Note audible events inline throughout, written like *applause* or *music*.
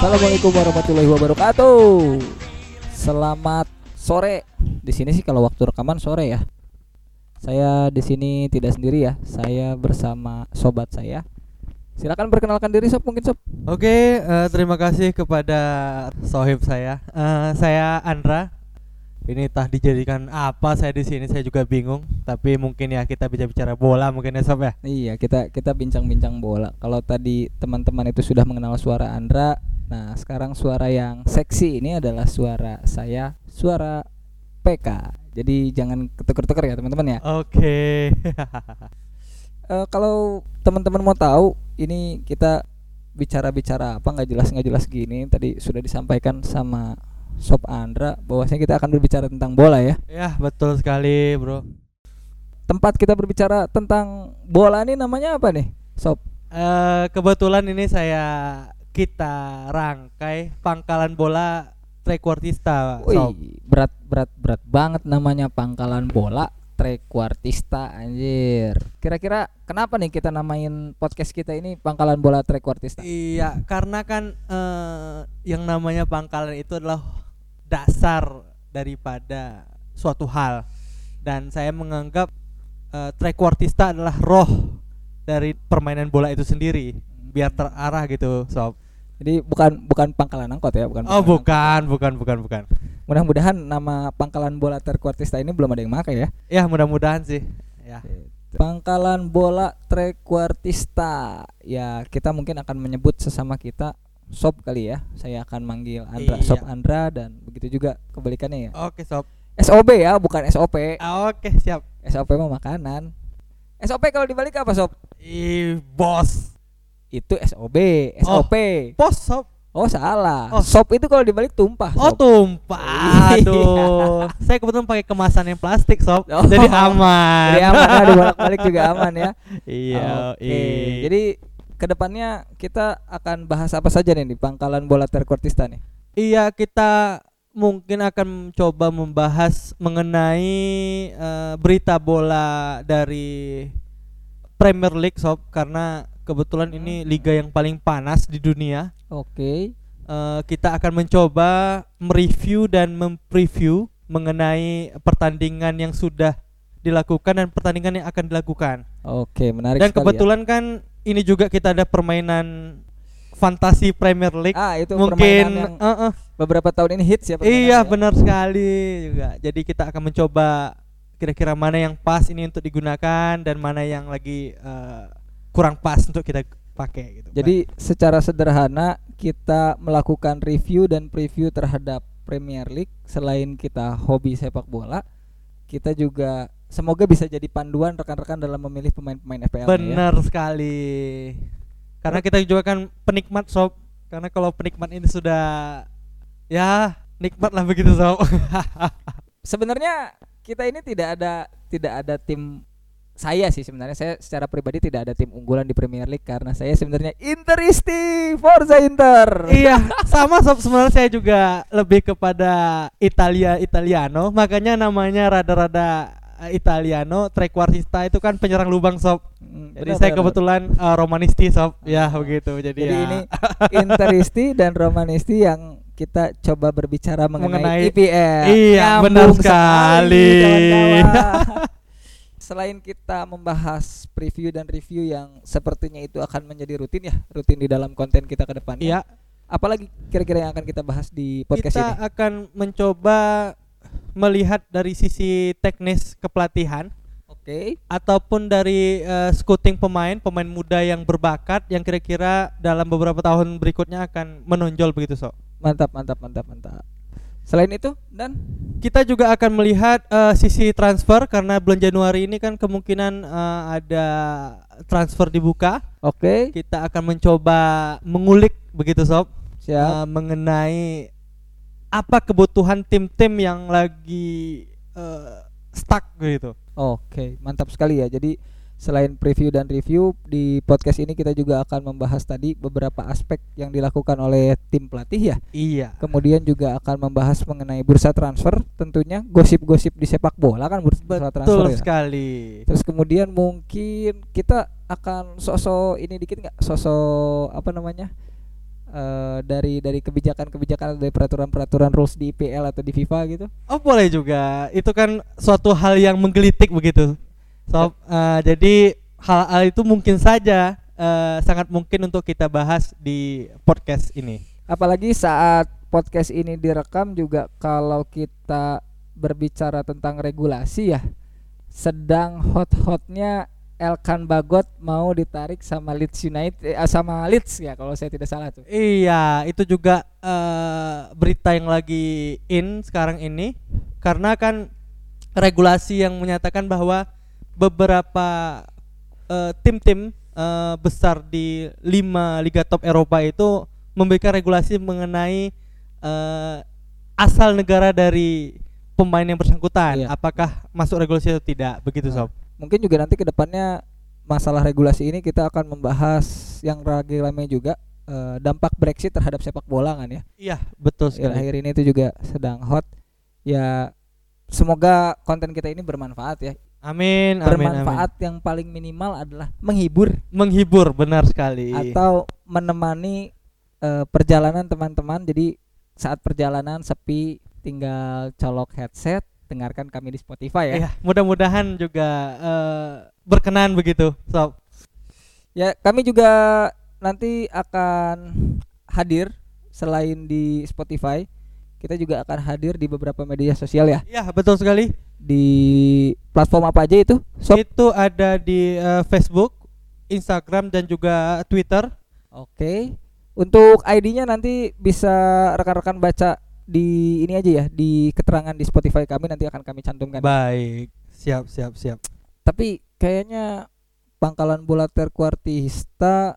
Assalamualaikum warahmatullahi wabarakatuh. Selamat sore. Di sini sih kalau waktu rekaman sore ya. Saya di sini tidak sendiri ya. Saya bersama sobat saya. Silakan perkenalkan diri sob mungkin sob. Oke, eh, terima kasih kepada sohib saya. Eh, saya Andra. Ini tah dijadikan apa saya di sini saya juga bingung. Tapi mungkin ya kita bisa bicara bola mungkin ya sob ya. Iya, kita kita bincang-bincang bola. Kalau tadi teman-teman itu sudah mengenal suara Andra, nah sekarang suara yang seksi ini adalah suara saya, suara PK. Jadi jangan ketuker-tuker ya teman-teman ya. Oke. Eh, kalau teman-teman mau tahu, ini kita bicara-bicara apa nggak jelas nggak jelas gini. Tadi sudah disampaikan sama Sob Andra bahwasanya kita akan berbicara tentang bola ya. ya, betul sekali, Bro. Tempat kita berbicara tentang bola ini namanya apa nih, Sob? Eh, kebetulan ini saya kita rangkai pangkalan bola trequartista. Wih, berat berat berat banget namanya pangkalan bola trequartista anjir. Kira-kira kenapa nih kita namain podcast kita ini pangkalan bola trequartista? Iya, karena kan eh, yang namanya pangkalan itu adalah dasar daripada suatu hal dan saya menganggap eh, trequartista adalah roh dari permainan bola itu sendiri biar terarah gitu, sob. Jadi bukan bukan pangkalan angkot ya, bukan. Oh, pangkalan angkot. bukan, bukan, bukan, bukan. Mudah-mudahan nama pangkalan bola trequartista ini belum ada yang pakai ya. Ya, mudah-mudahan sih. Ya. Pangkalan bola trequartista. Ya, kita mungkin akan menyebut sesama kita Sob kali ya. Saya akan manggil Andra Iya. Sob Andra dan begitu juga kebalikannya ya. Oke, sob. SOB ya, bukan SOP. Ah, Oke, siap. SOP mah makanan. SOP kalau dibalik apa Sob? Ih, bos. Itu SOB, SOP. Pos, sob. Oh, salah. Oh. Sop itu kalau dibalik tumpah. Oh Sob. tumpah, Iya. aduh. Saya kebetulan pakai kemasan yang plastik sob, Oh. jadi aman. Jadi aman lah dibolak-balik juga aman ya. Iya. Oke. Jadi ke depannya kita akan bahas apa saja nih di pangkalan bola terkortista nih? iya kita mungkin akan coba membahas mengenai eh, berita bola dari Premier League sob, karena kebetulan ini liga yang paling panas di dunia. Oke. Eh, kita akan mencoba mereview dan mempreview mengenai pertandingan yang sudah dilakukan dan pertandingan yang akan dilakukan. Oke, menarik Dan sekali ya. kebetulan kan ini juga kita ada permainan fantasi Premier League. Ah, itu Mungkin permainan yang eh, eh, beberapa tahun ini hits ya iya ya. benar sekali juga. Jadi kita akan mencoba kira-kira mana yang pas ini untuk digunakan dan mana yang lagi eh, kurang pas untuk kita pakai gitu. Jadi secara sederhana kita melakukan review dan preview terhadap Premier League selain kita hobi sepak bola, kita juga semoga bisa jadi panduan rekan-rekan dalam memilih pemain-pemain FPL ya. Benar sekali. Karena kita juga kan penikmat sob. Karena kalau penikmat ini sudah ya nikmat lah begitu sob. *laughs* Sebenarnya kita ini tidak ada tidak ada tim saya sih sebenarnya saya secara pribadi tidak ada tim unggulan di Premier League karena saya sebenarnya Interisti Forza Inter. iya, *laughs* sama sob sebenarnya saya juga lebih kepada Italia Italiano, makanya namanya rada-rada eh, Italiano, trequartista itu kan penyerang lubang sob. Hmm, Jadi benar, saya benar, kebetulan eh, romanisti sob. Ya begitu. Jadi, Jadi ya. ini *laughs* Interisti dan Romanisti yang kita coba berbicara mengenai, Mengenai- IPL. Iya, Nyambung benar sekali. kawan-kawan. *laughs* Selain kita membahas preview dan review yang sepertinya itu akan menjadi rutin ya, rutin di dalam konten kita ke depannya. Iya, Apalagi kira-kira yang akan kita bahas di podcast kita ini? akan mencoba melihat dari sisi teknis kepelatihan Oke. ataupun dari eh, scouting pemain, pemain muda yang berbakat yang kira-kira dalam beberapa tahun berikutnya akan menonjol begitu, Sok. Mantap, mantap, mantap, mantap. Selain itu dan Kita juga akan melihat eh, sisi transfer karena bulan Januari ini kan kemungkinan eh, ada transfer dibuka. oke, Kita akan mencoba mengulik begitu, Sob. siap. eh, mengenai apa kebutuhan tim-tim yang lagi eh, stuck gitu. Oke, mantap sekali ya. Jadi selain preview dan review di podcast ini kita juga akan membahas tadi beberapa aspek yang dilakukan oleh tim pelatih ya. Iya. Kemudian juga akan membahas mengenai bursa transfer tentunya gosip-gosip di sepak bola kan bursa, bursa transfer Betul ya. sekali. Terus kemudian mungkin kita akan sosok ini dikit nggak sosok apa namanya eh, dari dari kebijakan-kebijakan dari peraturan-peraturan rules di IPL atau di FIFA gitu? Oh boleh juga. Itu kan suatu hal yang menggelitik begitu. So, eh, jadi hal-hal itu mungkin saja eh, sangat mungkin untuk kita bahas di podcast ini. Apalagi saat podcast ini direkam juga kalau kita berbicara tentang regulasi ya sedang hot-hotnya Elkan Bagot mau ditarik sama Leeds United eh, sama Leeds ya kalau saya tidak salah tuh. Iya, itu juga eh, berita yang lagi in sekarang ini karena kan regulasi yang menyatakan bahwa beberapa eh, tim-tim eh, besar di lima liga top Eropa itu memberikan regulasi mengenai eh, asal negara dari pemain yang bersangkutan, Iya. apakah masuk regulasi atau tidak, begitu Nah, sob. Mungkin juga nanti ke depannya masalah regulasi ini kita akan membahas yang lagi ramai juga dampak Brexit terhadap sepak bola kan ya. Iya, betul sekali. Akhir ini itu juga sedang hot. Ya semoga konten kita ini bermanfaat ya. Amin, amin, amin. bermanfaat yang paling minimal adalah menghibur Menghibur, benar sekali. atau menemani eh, perjalanan teman-teman. Jadi saat perjalanan sepi tinggal colok headset, dengarkan kami di Spotify ya. Iya, mudah-mudahan juga eh, berkenan begitu, sob. Ya, kami juga nanti akan hadir selain di Spotify, kita juga akan hadir di beberapa media sosial ya. Iya, betul sekali. Di platform apa aja itu? Sob? Itu ada di eh, Facebook, Instagram dan juga Twitter. Oke. Untuk ID-nya nanti bisa rekan-rekan baca di ini aja ya, di keterangan di Spotify kami nanti akan kami cantumkan. Baik, siap, siap, siap. Tapi kayaknya pangkalan bola terkuartista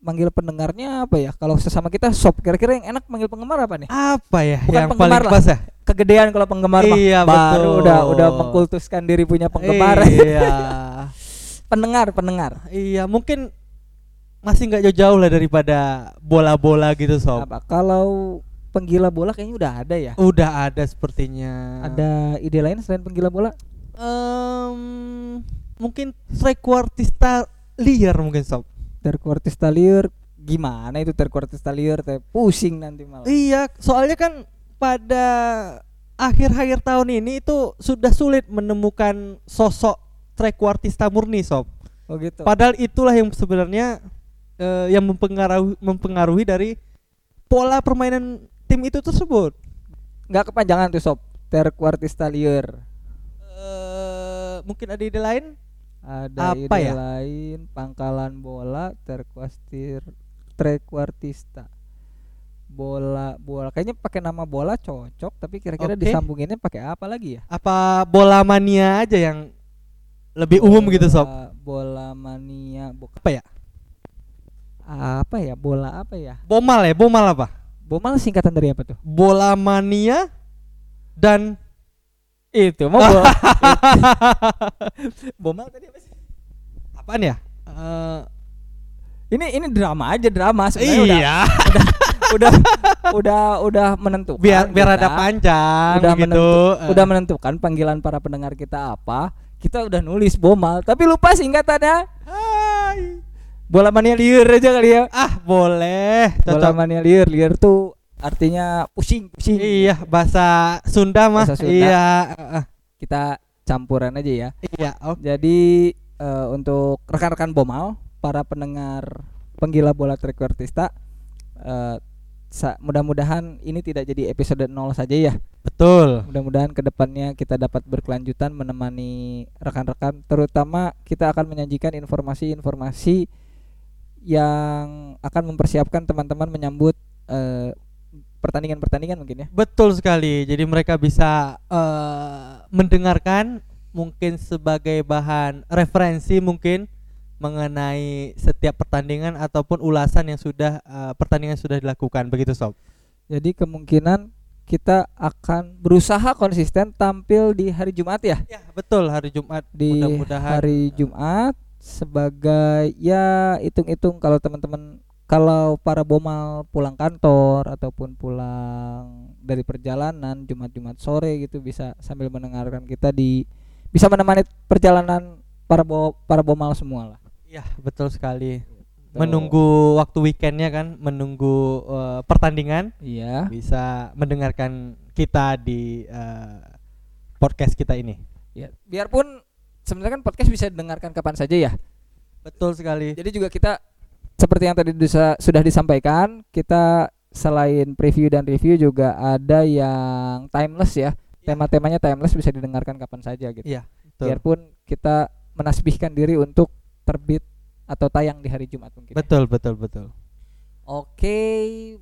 manggil pendengarnya apa ya? Kalau sesama kita sob, kira-kira yang enak manggil penggemar apa nih? Apa ya Bukan yang penggemar paling lah. pas ya? Kegedean kalau penggemar mah. Iya, baru betul. udah udah mengkultuskan diri punya penggemar. Iya. *laughs* pendengar, pendengar. iya, mungkin masih nggak jauh-jauh lah daripada bola-bola gitu, sob. Apa kalau penggila bola kayaknya udah ada ya? Udah ada sepertinya. Ada ide lain selain penggila bola? Em, mungkin trequartista liar mungkin sob. terkuartista liar gimana itu terkuartista liar teh pusing nanti malah Iya, soalnya kan pada akhir-akhir tahun ini itu sudah sulit menemukan sosok trequartista murni sob. oh gitu Padahal itulah yang sebenarnya eh, yang mempengaruhi mempengaruhi dari pola permainan tim itu tersebut. nggak kepanjangan tuh sob terkuartista liar Eh, mungkin ada ide lain? ada Apa ide ya? lain pangkalan bola terkuartir terkuartista bola bola kayaknya pakai nama bola cocok tapi kira-kira Oke. disambunginnya pakai apa lagi ya Apa bola mania aja yang lebih umum gitu sob? Bola- bola mania bo- Apa ya? apa ya bola apa ya Bomal ya, bomal apa? bomal singkatan dari apa tuh Bola mania dan itu mau bola *laughs* *laughs* bomal tadi apa sih apaan ya? Eh, ini ini drama aja drama sebenarnya udah iya, udah udah udah menentukan biar biar kita. ada panjang udah gitu. menentu- Eh, udah menentukan panggilan para pendengar kita apa kita udah nulis bomal tapi lupa singkatannya hai. bola mania liar aja kali ya Ah, boleh. bola Cocok. mania liar liar tuh artinya pusing pusing Iya, bahasa Sunda mah. Bahasa Sunda. Iya, eh, kita campuran aja ya iya. Oh, jadi eh, untuk rekan-rekan bomal para pendengar penggila bola trequartista eh, sa- mudah-mudahan ini tidak jadi episode 0 saja ya betul. Mudah-mudahan ke depannya kita dapat berkelanjutan menemani rekan-rekan, terutama kita akan menyajikan informasi-informasi yang akan mempersiapkan teman-teman menyambut eh, pertandingan-pertandingan mungkin ya. Betul sekali. Jadi mereka bisa eh, mendengarkan mungkin sebagai bahan referensi mungkin mengenai setiap pertandingan ataupun ulasan yang sudah eh, pertandingan sudah dilakukan begitu sob. Jadi kemungkinan kita akan berusaha konsisten tampil di hari Jumat ya. Ya betul hari Jumat. Di Mudah-mudahan hari Jumat sebagai ya hitung-hitung kalau teman-teman kalau para bomal pulang kantor ataupun pulang dari perjalanan Jumat-Jumat sore gitu bisa sambil mendengarkan kita di bisa menemani perjalanan para bo, para bomal semua lah. Ya betul sekali. menunggu waktu weekendnya kan, menunggu eh, pertandingan Iya. bisa mendengarkan kita di eh, podcast kita ini. Ya, biarpun sebenarnya kan podcast bisa didengarkan kapan saja ya. Betul sekali. Jadi juga kita seperti yang tadi bisa- sudah disampaikan, kita selain preview dan review juga ada yang timeless ya. Tema-temanya timeless bisa didengarkan kapan saja gitu. Iya. Biarpun kita menasbihkan diri untuk terbit atau tayang di hari Jumat mungkin. ya. Betul, betul, betul. Oke,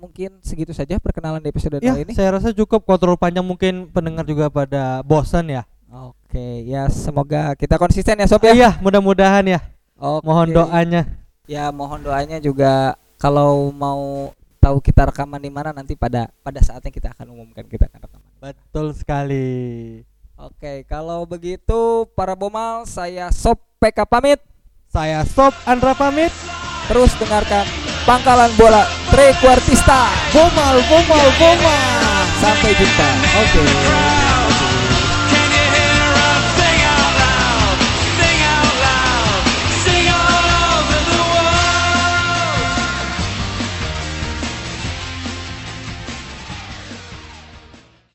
mungkin segitu saja perkenalan di episode Ya, kali ini. saya rasa cukup terlalu panjang mungkin pendengar juga pada bosan ya. Oke, ya semoga kita konsisten ya Sob ya. Iya, mudah-mudahan ya. Oke. Mohon doanya. Ya, mohon doanya juga kalau mau tahu kita rekaman di mana nanti pada pada saatnya kita akan umumkan kita akan rekaman. Betul sekali. Oke, kalau begitu para bomal saya Sob PK pamit. Saya Sob Andra pamit. Terus dengarkan Pangkalan Bola Trequartista. Bomal, bomal, bomal. Sampai jumpa. Oke.